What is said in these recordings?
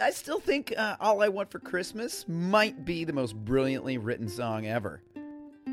I, I still think uh, All I Want for Christmas might be the most brilliantly written song ever.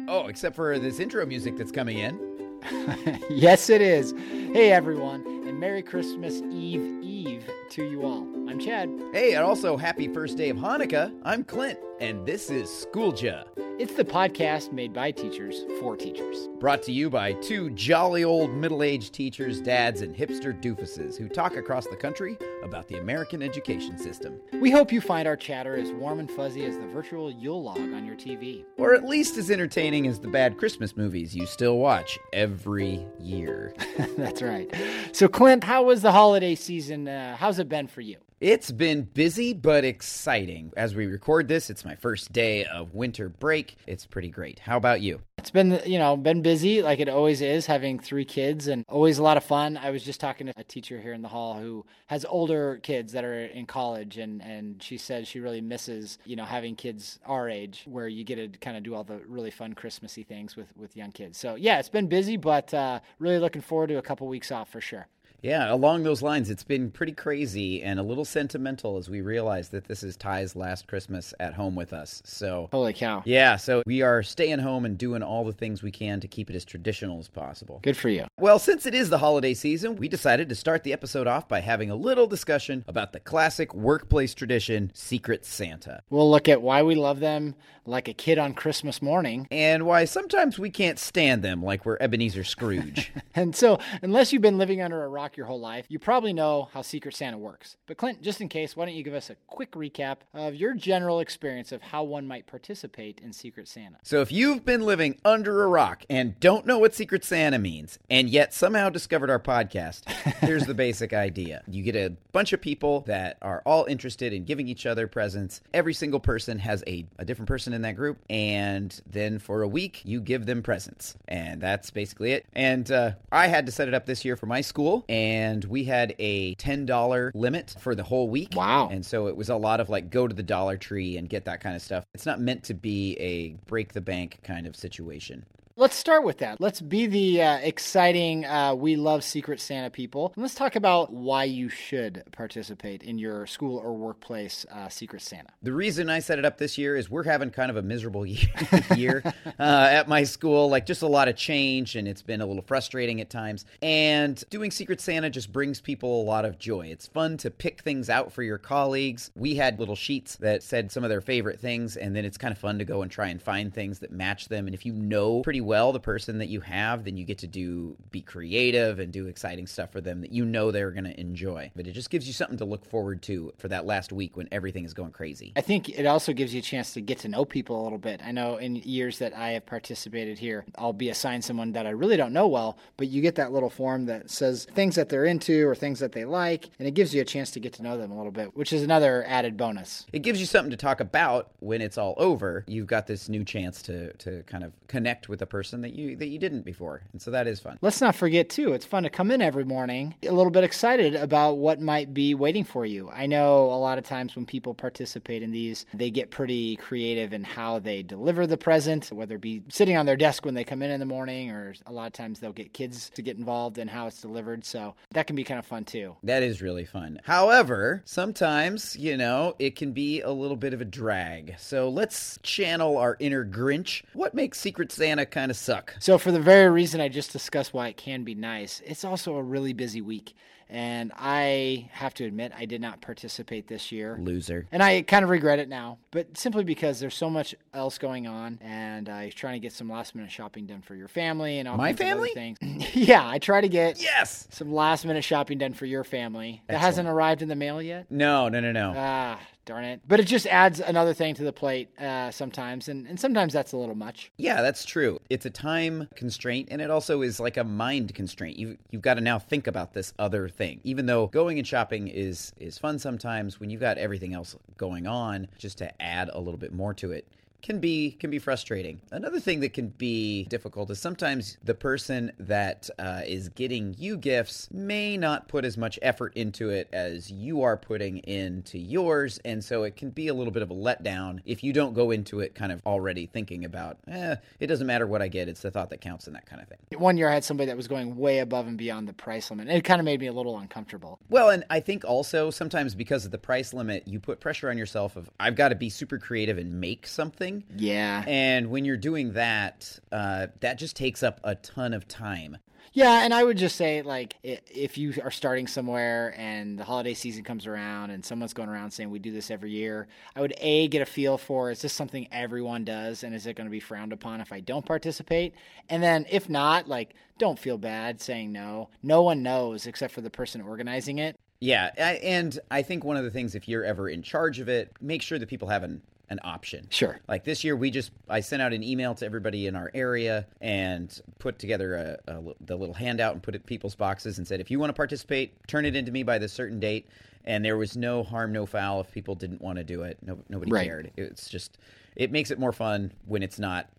Oh, except for this intro music that's coming in. yes, it is. Hey, everyone, and Merry Christmas Eve Eve to you all. I'm Chad. Hey, and also happy first day of Hanukkah. I'm Clint, and this is Schooled Ya. It's the podcast made by teachers for teachers. Brought to you by two jolly old middle aged teachers, dads, and hipster doofuses who talk across the country about the American education system. We hope you find our chatter as warm and fuzzy as the virtual Yule log on your TV. Or at least as entertaining as the bad Christmas movies you still watch every year. That's right. So, Clint, how was the holiday season? Uh, how's it been for you? It's been busy but exciting. As we record this, it's my first day of winter break. It's pretty great. How about you? It's been, you know, been busy like it always is, having three kids and always a lot of fun. I was just talking to a teacher here in the hall who has older kids that are in college and and she said she really misses, you know, having kids our age where you get to kind of do all the really fun Christmassy things with with young kids. So, yeah, it's been busy, but uh, really looking forward to a couple weeks off for sure. Yeah, along those lines, it's been pretty crazy and a little sentimental as we realize that this is Ty's last Christmas at home with us. So, holy cow. Yeah, so we are staying home and doing all the things we can to keep it as traditional as possible. Good for you. Well, since it is the holiday season, we decided to start the episode off by having a little discussion about the classic workplace tradition, Secret Santa. We'll look at why we love them like a kid on Christmas morning and why sometimes we can't stand them like we're Ebenezer Scrooge. and so, unless you've been living under a rock, your whole life, you probably know how Secret Santa works. But Clint, just in case, why don't you give us a quick recap of your general experience of how one might participate in Secret Santa? So if you've been living under a rock and don't know what Secret Santa means, and yet somehow discovered our podcast, here's the basic idea. You get a bunch of people that are all interested in giving each other presents. Every single person has a, a different person in that group, and then for a week, you give them presents. And that's basically it. And uh, I had to set it up this year for my school, and we had a $10 limit for the whole week. Wow. And so it was a lot of like go to the Dollar Tree and get that kind of stuff. It's not meant to be a break the bank kind of situation. Let's start with that. Let's be the uh, exciting, uh, we love Secret Santa people. And let's talk about why you should participate in your school or workplace uh, Secret Santa. The reason I set it up this year is we're having kind of a miserable year, uh, at my school, like just a lot of change, and it's been a little frustrating at times. And doing Secret Santa just brings people a lot of joy. It's fun to pick things out for your colleagues. We had little sheets that said some of their favorite things, and then it's kind of fun to go and try and find things that match them. And if you know pretty well the person that you have, then you get to do be creative and do exciting stuff for them that you know they're going to enjoy. But it just gives you something to look forward to for that last week when everything is going crazy. I think it also gives you a chance to get to know people a little bit. I know in years that I have participated here, I'll be assigned someone that I really don't know well, but you get that little form that says things that they're into or things that they like, and it gives you a chance to get to know them a little bit, which is another added bonus. It gives you something to talk about when it's all over. You've got this new chance to to kind of connect with a person that you that you didn't before. And so that is fun. Let's not forget too, it's fun to come in every morning a little bit excited about what might be waiting for you. I know a lot of times when people participate in these, they get pretty creative in how they deliver the present, whether it be sitting on their desk when they come in in the morning or a lot of times they'll get kids to get involved in how it's delivered. So that can be kind of fun too. That is really fun. However, sometimes, you know, it can be a little bit of a drag. So let's channel our inner Grinch. What makes Secret Santa kind of suck? So, for the very reason I just discussed why it can be nice, it's also a really busy week. And I have to admit, I did not participate this year. Loser. And I kind of regret it now, but simply because there's so much else going on. And I was trying to get some last minute shopping done for your family and all My family? things. yeah, I try to get Yes. some last minute shopping done for your family. That Excellent. hasn't arrived in the mail yet. No, no, no, no. Ah, darn it. But it just adds another thing to the plate uh, sometimes. And, and sometimes that's a little much. Yeah, that's true. It's a time constraint and it also is like a mind constraint. You you've got to now think about this other thing. Even though going and shopping is is fun sometimes when you've got everything else going on, just to add a little bit more to it. Can be can be frustrating. Another thing that can be difficult is sometimes the person that uh, is getting you gifts may not put as much effort into it as you are putting into yours, and so it can be a little bit of a letdown if you don't go into it kind of already thinking about, eh, it doesn't matter what I get, it's the thought that counts and that kind of thing. One year I had somebody that was going way above and beyond the price limit. It kind of made me a little uncomfortable. Well, and I think also sometimes because of the price limit, you put pressure on yourself of I've got to be super creative and make something. Yeah. And when you're doing that, uh, that just takes up a ton of time. Yeah, and I would just say, like, if you are starting somewhere and the holiday season comes around and someone's going around saying we do this every year, I would a get a feel for is this something everyone does, and is it going to be frowned upon if I don't participate? And then if not, like, don't feel bad saying no. No one knows except for the person organizing it. Yeah, and I think one of the things, if you're ever in charge of it, make sure that people have an an option. Sure. Like this year, we just I sent out an email to everybody in our area and put together a, a the little handout and put it in people's boxes and said, if you want to participate, turn it into me by this certain date. And there was no harm, no foul if people didn't want to do it. No, nobody right. cared. It's just it makes it more fun when it's not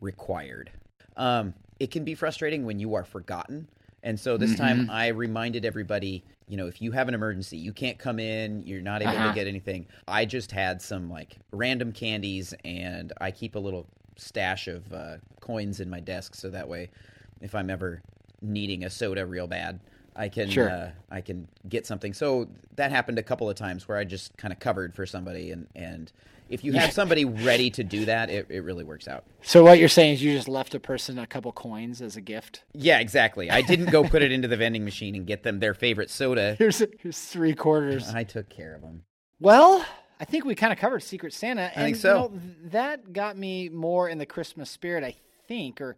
required. Um, it can be frustrating when you are forgotten. And so this mm-hmm. time I reminded everybody you know, if you have an emergency, you can't come in, you're not able uh-huh. to get anything. I just had some like random candies, and I keep a little stash of uh, coins in my desk, so that way, if I'm ever needing a soda real bad, I can sure. uh, I can get something. So that happened a couple of times where I just kind of covered for somebody, and and if you have somebody ready to do that, it, it really works out. So what you're saying is you just left a person a couple coins as a gift? Yeah, exactly. I didn't go put it into the vending machine and get them their favorite soda. Here's here's three quarters. I took care of them. Well, I think we kind of covered Secret Santa. And, I think so. You know, that got me more in the Christmas spirit, I think, or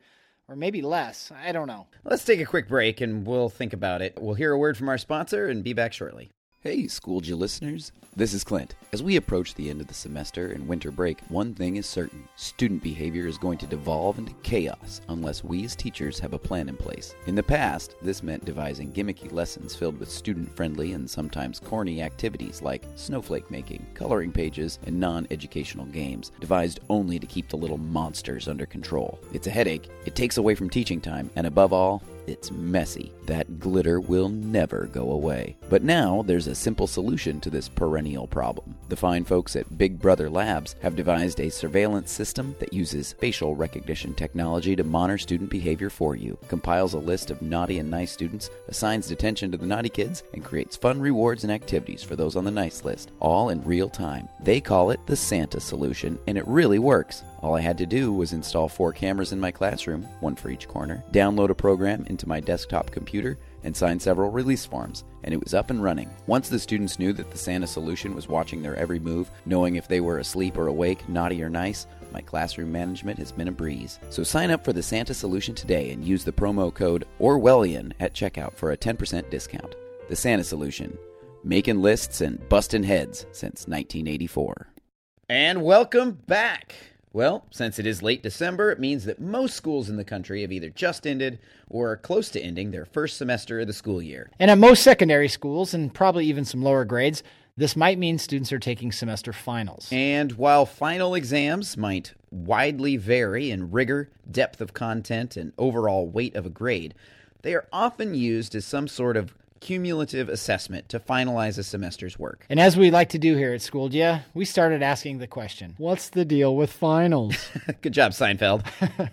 or maybe less. I don't know. Let's take a quick break and we'll think about it. We'll hear a word from our sponsor and be back shortly. Hey, Schooled listeners. This is Clint. As we approach the end of the semester and winter break, one thing is certain student behavior is going to devolve into chaos unless we as teachers have a plan in place. In the past, this meant devising gimmicky lessons filled with student friendly and sometimes corny activities like snowflake making, coloring pages, and non educational games, devised only to keep the little monsters under control. It's a headache, it takes away from teaching time, and above all, it's messy. That glitter will never go away. But now there's a simple solution to this perennial problem. The fine folks at Big Brother Labs have devised a surveillance system that uses facial recognition technology to monitor student behavior for you, compiles a list of naughty and nice students, assigns detention to the naughty kids, and creates fun rewards and activities for those on the nice list, all in real time. They call it the Santa solution, and it really works. All I had to do was install four cameras in my classroom, one for each corner, download a program into my desktop computer, and sign several release forms, and it was up and running. Once the students knew that the Santa solution was watching their every move, knowing if they were asleep or awake, naughty or nice, my classroom management has been a breeze. So sign up for the Santa solution today and use the promo code Orwellian at checkout for a 10% discount. The Santa solution, making lists and busting heads since 1984. And welcome back. Well, since it is late December, it means that most schools in the country have either just ended or are close to ending their first semester of the school year. And at most secondary schools, and probably even some lower grades, this might mean students are taking semester finals. And while final exams might widely vary in rigor, depth of content, and overall weight of a grade, they are often used as some sort of cumulative assessment to finalize a semester's work. And as we like to do here at Schooled Ya, we started asking the question what's the deal with finals? Good job, Seinfeld.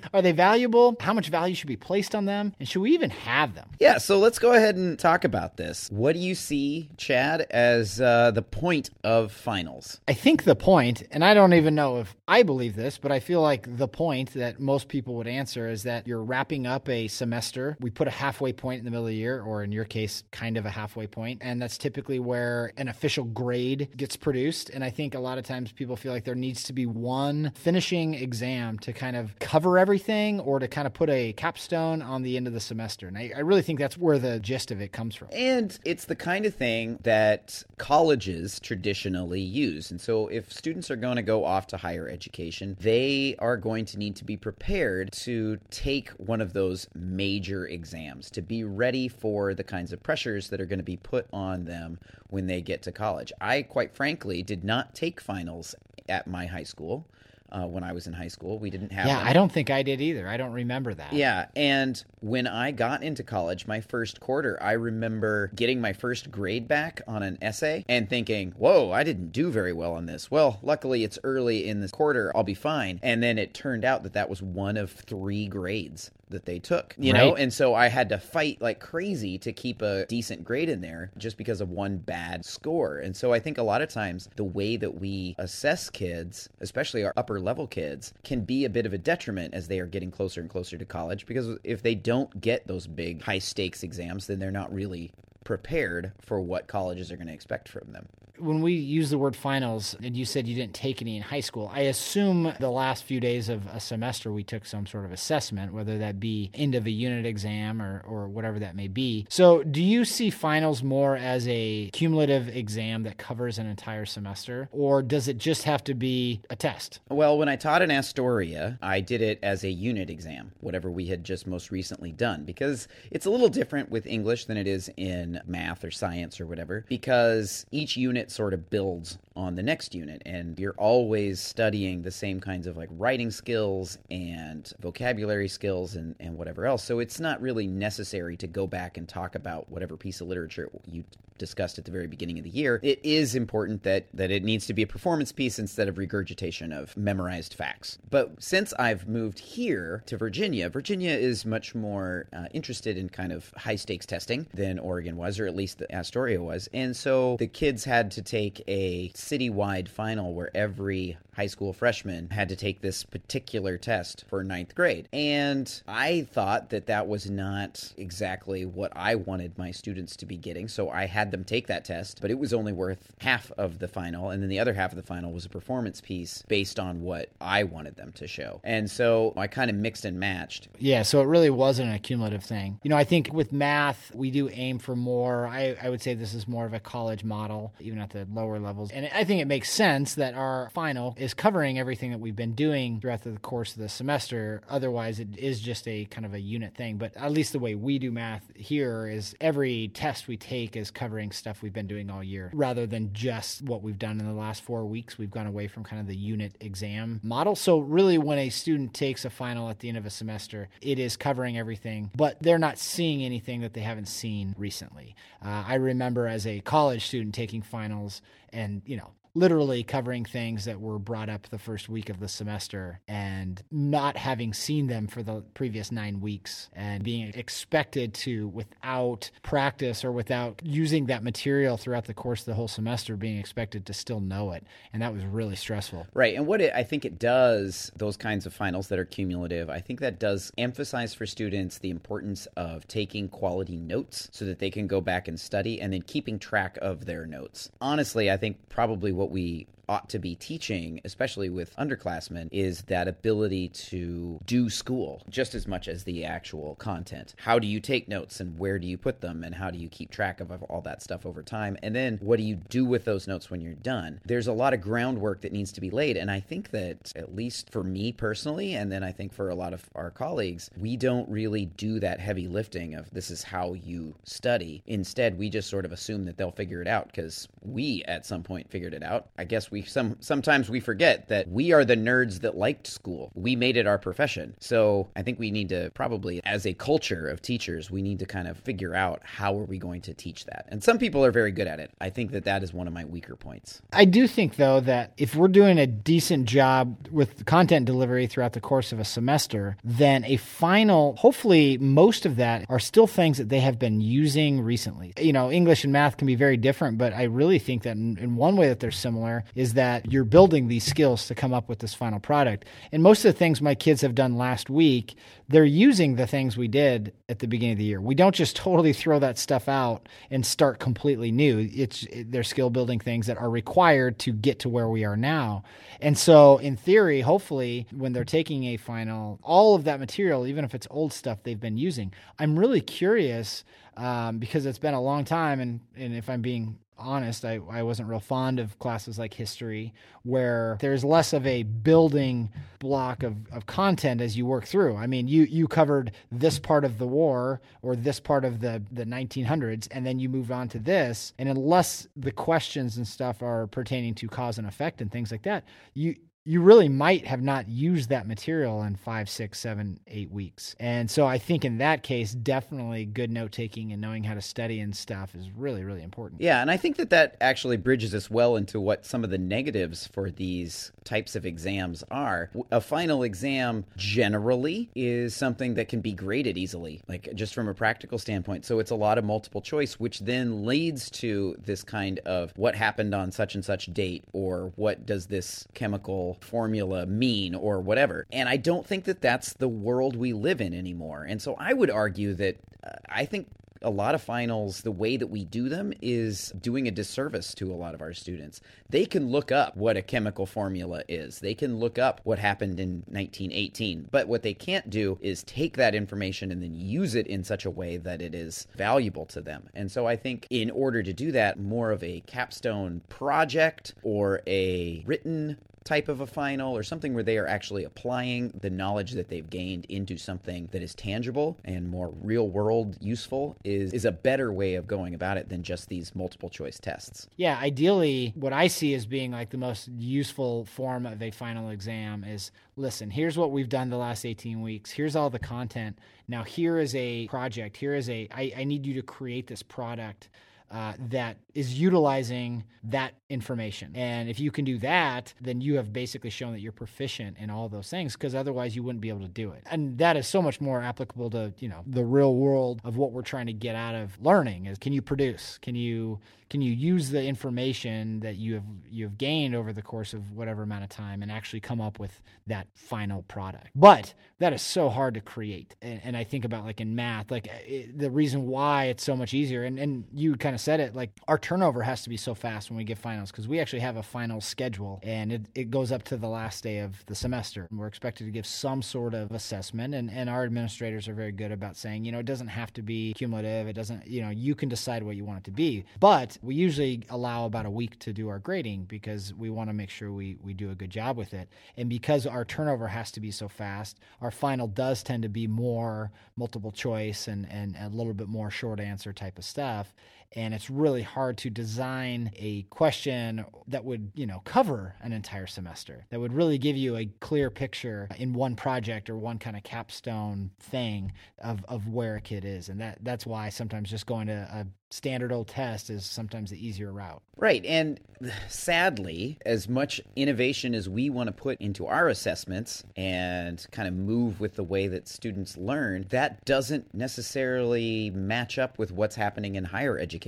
Are they valuable? How much value should be placed on them? And should we even have them? Yeah, so let's go ahead and talk about this. What do you see, Chad, as uh, the point of finals? I think the point, and I don't even know if I believe this, but I feel like the point that most people would answer is that you're wrapping up a semester. We put a halfway point in the middle of the year, or in your case, kind of a halfway point, and that's typically where an official grade gets produced. And I think a lot of times people feel like there needs to be one finishing exam to kind of cover everything or to kind of put a capstone on the end of the semester. And I, I really think that's where the gist of it comes from. And it's the kind of thing that colleges traditionally use. And so if students are going to go off to higher education, they are going to need to be prepared to take one of those major exams to be ready for the kinds of pressure pressures that are going to be put on them when they get to college. I, quite frankly, did not take finals at my high school. uh, when I was in high school. We didn't have. Yeah, them. I don't think I did either. I don't remember that. Yeah, and when I got into college, my first quarter, I remember getting my first grade back on an essay and thinking, "Whoa, I didn't do very well on this." Well, luckily it's early in this quarter, I'll be fine. And then it turned out that that was one of three grades that they took, you know? And so I had to fight like crazy to keep a decent grade in there just because of one bad score. And so I think a lot of times the way that we assess kids, especially our upper level kids, can be a bit of a detriment as they are getting closer and closer to college because if they don't get those big high stakes exams, then they're not really prepared for what colleges are going to expect from them. When we use the word finals and you said you didn't take any in high school, I assume the last few days of a semester we took some sort of assessment, whether that be end of a unit exam or, or whatever that may be. So, do you see finals more as a cumulative exam that covers an entire semester, or does it just have to be a test? Well, when I taught in Astoria, I did it as a unit exam, whatever we had just most recently done, because it's a little different with English than it is in math or science or whatever, because each unit sort of builds on the next unit, and you're always studying the same kinds of like writing skills and vocabulary skills and, and whatever else. So it's not really necessary to go back and talk about whatever piece of literature you discussed at the very beginning of the year. It is important that that it needs to be a performance piece instead of regurgitation of memorized facts. But since I've moved here to Virginia, Virginia is much more uh, interested in kind of high stakes testing than Oregon was, or at least Astoria was. And so the kids had to take a citywide final where every high school freshman had to take this particular test for ninth grade. And I thought that that was not exactly what I wanted my students to be getting. So I had them take that test, but it was only worth half of the final. And then the other half of the final was a performance piece based on what I wanted them to show. And so I kind of mixed and matched. Yeah, so it really wasn't a cumulative thing. You know, I think with math, we do aim for more. I, I would say this is more of a college model, even at the lower levels. And I think it makes sense that our final is covering everything that we've been doing throughout the course of the semester. Otherwise, it is just a kind of a unit thing. But at least the way we do math here is every test we take is covering stuff we've been doing all year rather than just what we've done in the last four weeks. We've gone away from kind of the unit exam model. So, really, when a student takes a final at the end of a semester, it is covering everything, but they're not seeing anything that they haven't seen recently. Uh, I remember as a college student taking finals and, you know, literally covering things that were brought up the first week of the semester and not having seen them for the previous nine weeks and being expected to, without practice or without using that material throughout the course of the whole semester, being expected to still know it. And that was really stressful. Right. And what it, I think it does, those kinds of finals that are cumulative, I think that does emphasize for students the importance of taking quality notes so that they can go back and study and then keeping track of their notes. Honestly, I think probably what we ought to be teaching, especially with underclassmen, is that ability to do school just as much as the actual content. How do you take notes and where do you put them and how do you keep track of all that stuff over time? And then what do you do with those notes when you're done? There's a lot of groundwork that needs to be laid. And I think that, at least for me personally, and then I think for a lot of our colleagues, we don't really do that heavy lifting of this is how you study. Instead, we just sort of assume that they'll figure it out because we at some point figured it out. I guess we some sometimes we forget that we are the nerds that liked school. We made it our profession. So I think we need to probably, as a culture of teachers, we need to kind of figure out how are we going to teach that. And some people are very good at it. I think that that is one of my weaker points. I do think, though, that if we're doing a decent job with content delivery throughout the course of a semester, then a final, hopefully, most of that are still things that they have been using recently. You know, English and math can be very different, but I really think that in, in one way that they're similar is that you're building these skills to come up with this final product. And most of the things my kids have done last week, they're using the things we did at the beginning of the year. We don't just totally throw that stuff out and start completely new. It's they're skill building things that are required to get to where we are now. And so in theory, hopefully when they're taking a final, all of that material, even if it's old stuff they've been using, I'm really curious um, because it's been a long time and, and if I'm being honest, I, I wasn't real fond of classes like history, where there's less of a building block of, of content as you work through. I mean, you, you covered this part of the war or this part of the, the 1900s, and then you moved on to this. And unless the questions and stuff are pertaining to cause and effect and things like that, you you really might have not used that material in five, six, seven, eight weeks. And so I think in that case, definitely good note taking and knowing how to study and stuff is really, really important. Yeah, and I think that that actually bridges us well into what some of the negatives for these types of exams are. A final exam generally is something that can be graded easily, like just from a practical standpoint. So it's a lot of multiple choice, which then leads to this kind of what happened on such and such date, or what does this chemical formula mean, or whatever. And I don't think that that's the world we live in anymore. And so I would argue that uh, I think a lot of finals, the way that we do them is doing a disservice to a lot of our students. They can look up what a chemical formula is, they can look up what happened in 1918. But what they can't do is take that information and then use it in such a way that it is valuable to them. And so I think in order to do that, more of a capstone project or a written type of a final or something where they are actually applying the knowledge that they've gained into something that is tangible and more real world useful is is a better way of going about it than just these multiple choice tests. Yeah, ideally what I see as being like the most useful form of a final exam is listen, here's what we've done the last 18 weeks. Here's all the content. Now here is a project. Here is a I, I need you to create this product uh, that is utilizing that information. And if you can do that, then you have basically shown that you're proficient in all those things because otherwise you wouldn't be able to do it. And that is so much more applicable to, you know, the real world of what we're trying to get out of learning is can you produce? Can you can you use the information that you have you have gained over the course of whatever amount of time and actually come up with that final product? But that is so hard to create. And, and I think about like in math, like eh, it, the reason why it's so much easier and and you kind of said it, like our turnover has to be so fast when we get finals because we actually have a final schedule and it, it goes up to the last day of the semester. We're expected to give some sort of assessment and, and our administrators are very good about saying, you know, it doesn't have to be cumulative. It doesn't, you know, you can decide what you want it to be. But we usually allow about a week to do our grading because we want to make sure we, we do a good job with it. And because our turnover has to be so fast, our final does tend to be more multiple choice and, and a little bit more short answer type of stuff and it's really hard to design a question that would you know cover an entire semester that would really give you a clear picture in one project or one kind of capstone thing of, of where a kid is and that that's why sometimes just going to a standard old test is sometimes the easier route. Right. And sadly, as much innovation as we want to put into our assessments and kind of move with the way that students learn, that doesn't necessarily match up with what's happening in higher education.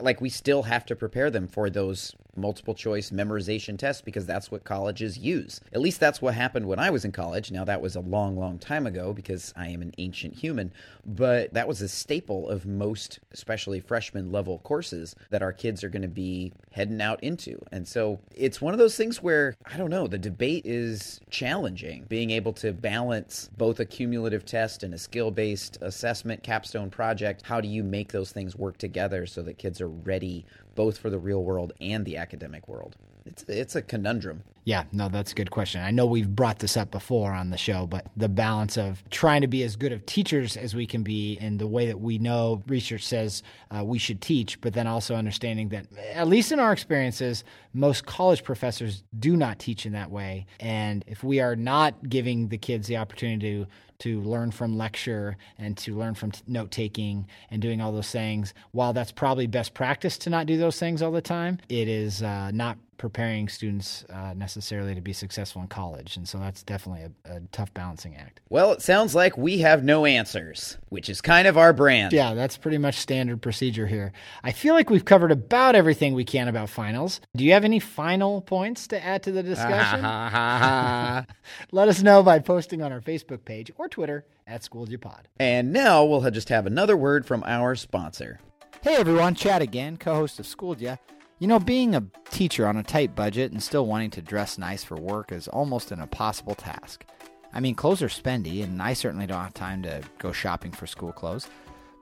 Like, we still have to prepare them for those multiple choice memorization tests because that's what colleges use. At least that's what happened when I was in college. Now, that was a long, long time ago because I am an ancient human, but that was a staple of most, especially freshman level courses that our kids are going to be heading out into. And so it's one of those things where, I don't know, the debate is challenging. Being able to balance both a cumulative test and a skill based assessment capstone project, how do you make those things work together so that kids are ready both for the real world and the academic world? It's it's a conundrum. Yeah, no, that's a good question. I know we've brought this up before on the show, but the balance of trying to be as good of teachers as we can be in the way that we know research says uh, we should teach, but then also understanding that, at least in our experiences, most college professors do not teach in that way. And if we are not giving the kids the opportunity to to learn from lecture and to learn from t- note taking and doing all those things. While that's probably best practice to not do those things all the time, it is uh, not preparing students uh, necessarily to be successful in college. And so that's definitely a, a, tough balancing act. Well, it sounds like we have no answers, which is kind of our brand. Yeah, that's pretty much standard procedure here. I feel like we've covered about everything we can about finals. Do you have any final points to add to the discussion? Let us know by posting on our Facebook page or Twitter at SchooledYaPod. And now we'll just have another word from our sponsor. Hey everyone, Chad again, co host of Schooled Ya. You know, being a teacher on a tight budget and still wanting to dress nice for work is almost an impossible task. I mean, clothes are spendy, and I certainly don't have time to go shopping for school clothes.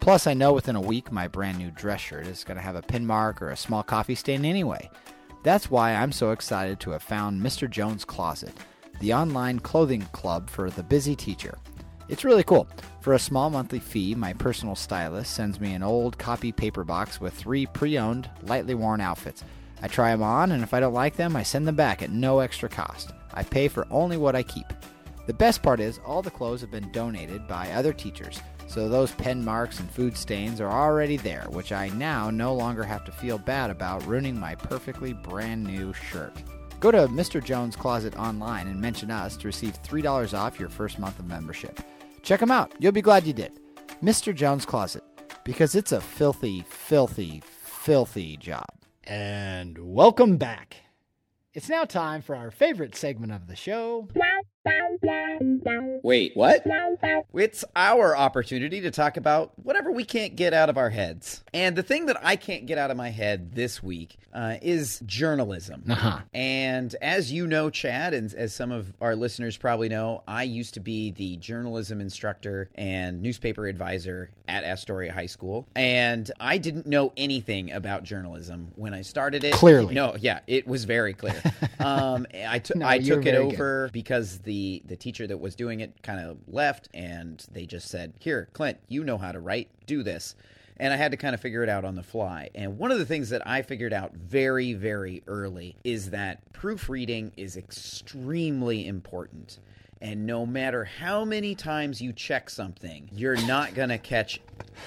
Plus, I know within a week my brand new dress shirt is going to have a pin mark or a small coffee stain anyway. That's why I'm so excited to have found Mr. Jones Closet, the online clothing club for the busy teacher. It's really cool. For a small monthly fee, my personal stylist sends me an old copy paper box with three pre owned, lightly worn outfits. I try them on, and if I don't like them, I send them back at no extra cost. I pay for only what I keep. The best part is, all the clothes have been donated by other teachers, so those pen marks and food stains are already there, which I now no longer have to feel bad about ruining my perfectly brand new shirt. Go to Mr. Jones Closet online and mention us to receive $3 off your first month of membership. Check them out. You'll be glad you did. Mr. Jones Closet, because it's a filthy, filthy, filthy job. And welcome back. It's now time for our favorite segment of the show. Wait, what? It's our opportunity to talk about whatever we can't get out of our heads. And the thing that I can't get out of my head this week uh, is journalism. Uh-huh. And as you know, Chad, and as some of our listeners probably know, I used to be the journalism instructor and newspaper advisor at Astoria High School. And I didn't know anything about journalism when I started it. Clearly. No, yeah, it was very clear. um, I took No, I took it very good. over because the the teacher that was doing it kind of left, and they just said, "Here, Clint, you know how to write. Do this." And I had to kind of figure it out on the fly. And one of the things that I figured out very, very early is that proofreading is extremely important. And no matter how many times you check something, you're not going to catch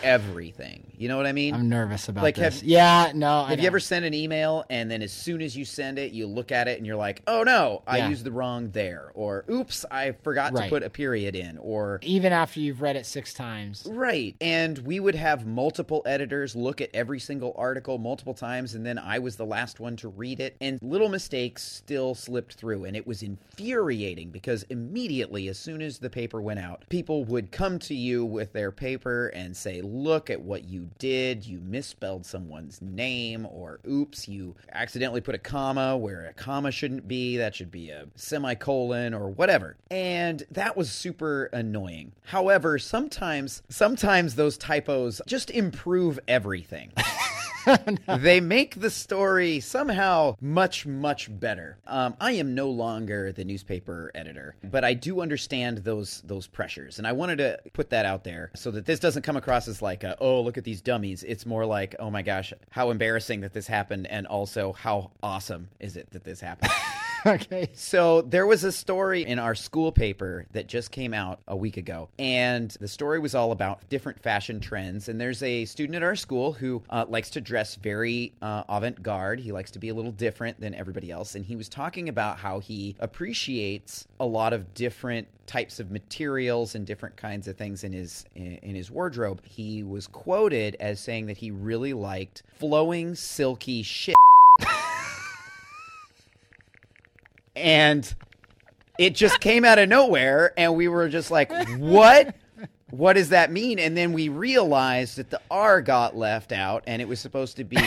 everything. You know what I mean? I'm nervous about Like, this. have- yeah, no. Have you ever sent an email and then as soon as you send it, you look at it and you're like, oh no, I Yeah. used the wrong there. Or oops, I forgot to put a period in. Or even after you've read it six times? Right. And we would have multiple editors look at every single article multiple times, and then I was the last one to read it. And little mistakes still slipped through. And it was infuriating because immediately, as soon as the paper went out, people would come to you with their paper and say, Look at what you did. You misspelled someone's name, or oops, you accidentally put a comma where a comma shouldn't be. That should be a semicolon or whatever. And that was super annoying. However, sometimes sometimes those typos just improve everything. They make the story somehow much, much better. Um, I am no longer the newspaper editor, but I do understand those those pressures, and I wanted to put that out there so that this doesn't come across as like, a, oh, look at these dummies. It's more like, oh my gosh, how embarrassing that this happened, and also how awesome is it that this happened. okay. So there was a story in our school paper that just came out a week ago, and the story was all about different fashion trends. And there's a student at our school who uh, likes to dress very uh, avant-garde. He likes to be a little different than everybody else, and he was talking about how he appreciates a lot of different types of materials and different kinds of things in his in his wardrobe. He was quoted as saying that he really liked flowing, silky shit. And it just came out of nowhere and we were just like what? What does that mean? And then we realized that the r got left out and it was supposed to be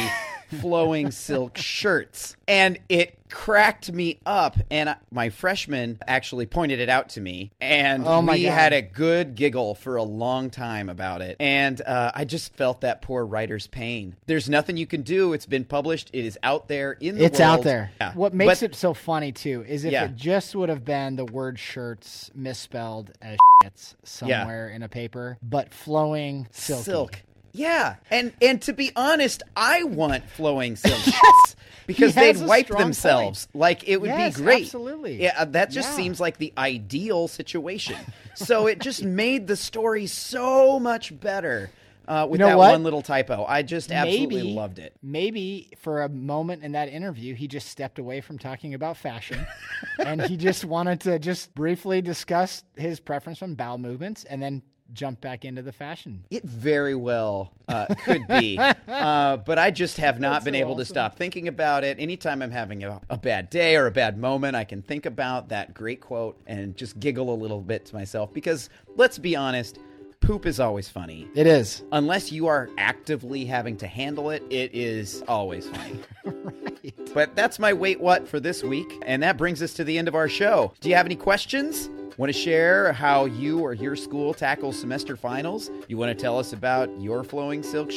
flowing silk shirts and it cracked me up and my freshman actually pointed it out to me and Oh my we God. had a good giggle for a long time about it and uh, i just felt that poor writer's pain there's nothing you can do it's been published it is out there in the It's out there. Yeah. What makes But- it so funny too is if Yeah. it just would have been the word shirts misspelled as shits somewhere in a paper, but flowing silky. silk. Yeah, and and to be honest, I want flowing silk shirts because He they'd wipe themselves. Like it would Yes, be great. absolutely. Yeah, uh, that just Yeah. seems like the ideal situation. so it just made the story so much better uh, with You know that what? one little typo. I just absolutely maybe, loved it. Maybe for a moment in that interview, he just stepped away from talking about fashion, and he just wanted to just briefly discuss his preference from bowel movements, and then jump back into the fashion. It very well uh, could be, uh, but I just have not That's been so able to stop thinking about it. Anytime I'm having a, a bad day or a bad moment, I can think about that great quote and just giggle a little bit to myself because let's be honest, poop is always funny. It is. Unless you are actively having to handle it, it is always funny. But that's my wait what for this week. And that brings us to the end of our show. Do you have any questions? Want to share how you or your school tackles semester finals? You want to tell us about your flowing silk?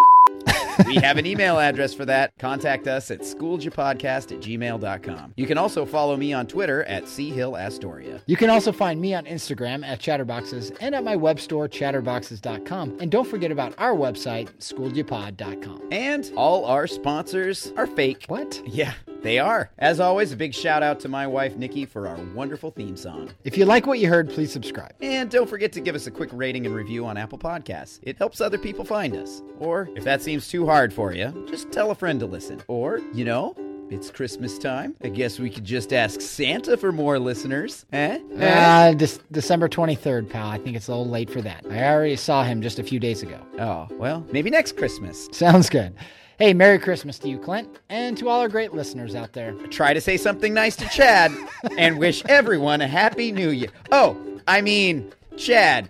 We have an email address for that. Contact us at schooledyapodcast at gmail.com. You can also follow me on Twitter at Astoria. You can also find me on Instagram at Chatterboxes and at my web store, chatterboxes.com. And don't forget about our website, schooledyapod.com. And all our sponsors are fake. What? Yeah, They are. As always, a big shout out to my wife, Nikki, for our wonderful theme song. If you like what you heard, please subscribe. And don't forget to give us a quick rating and review on Apple Podcasts. It helps other people find us. Or, if that seems too hard for you, just tell a friend to listen. Or, you know, it's Christmas time. I guess we could just ask Santa for more listeners. Eh? Eh? Uh, Dec- December 23rd, pal. I think it's a little late for that. I already saw him just a few days ago. oh, well, maybe next Christmas. Sounds good. Hey, Merry Christmas to you, Clint, and to all our great listeners out there. Try to say something nice to Chad and wish everyone a happy new year. Oh, I mean, Chad,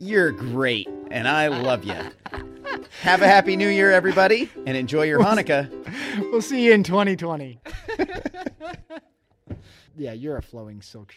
you're great, and I love you. Have a happy new year, everybody, and enjoy your Hanukkah. We'll see you in 2020. yeah, you're a flowing silk.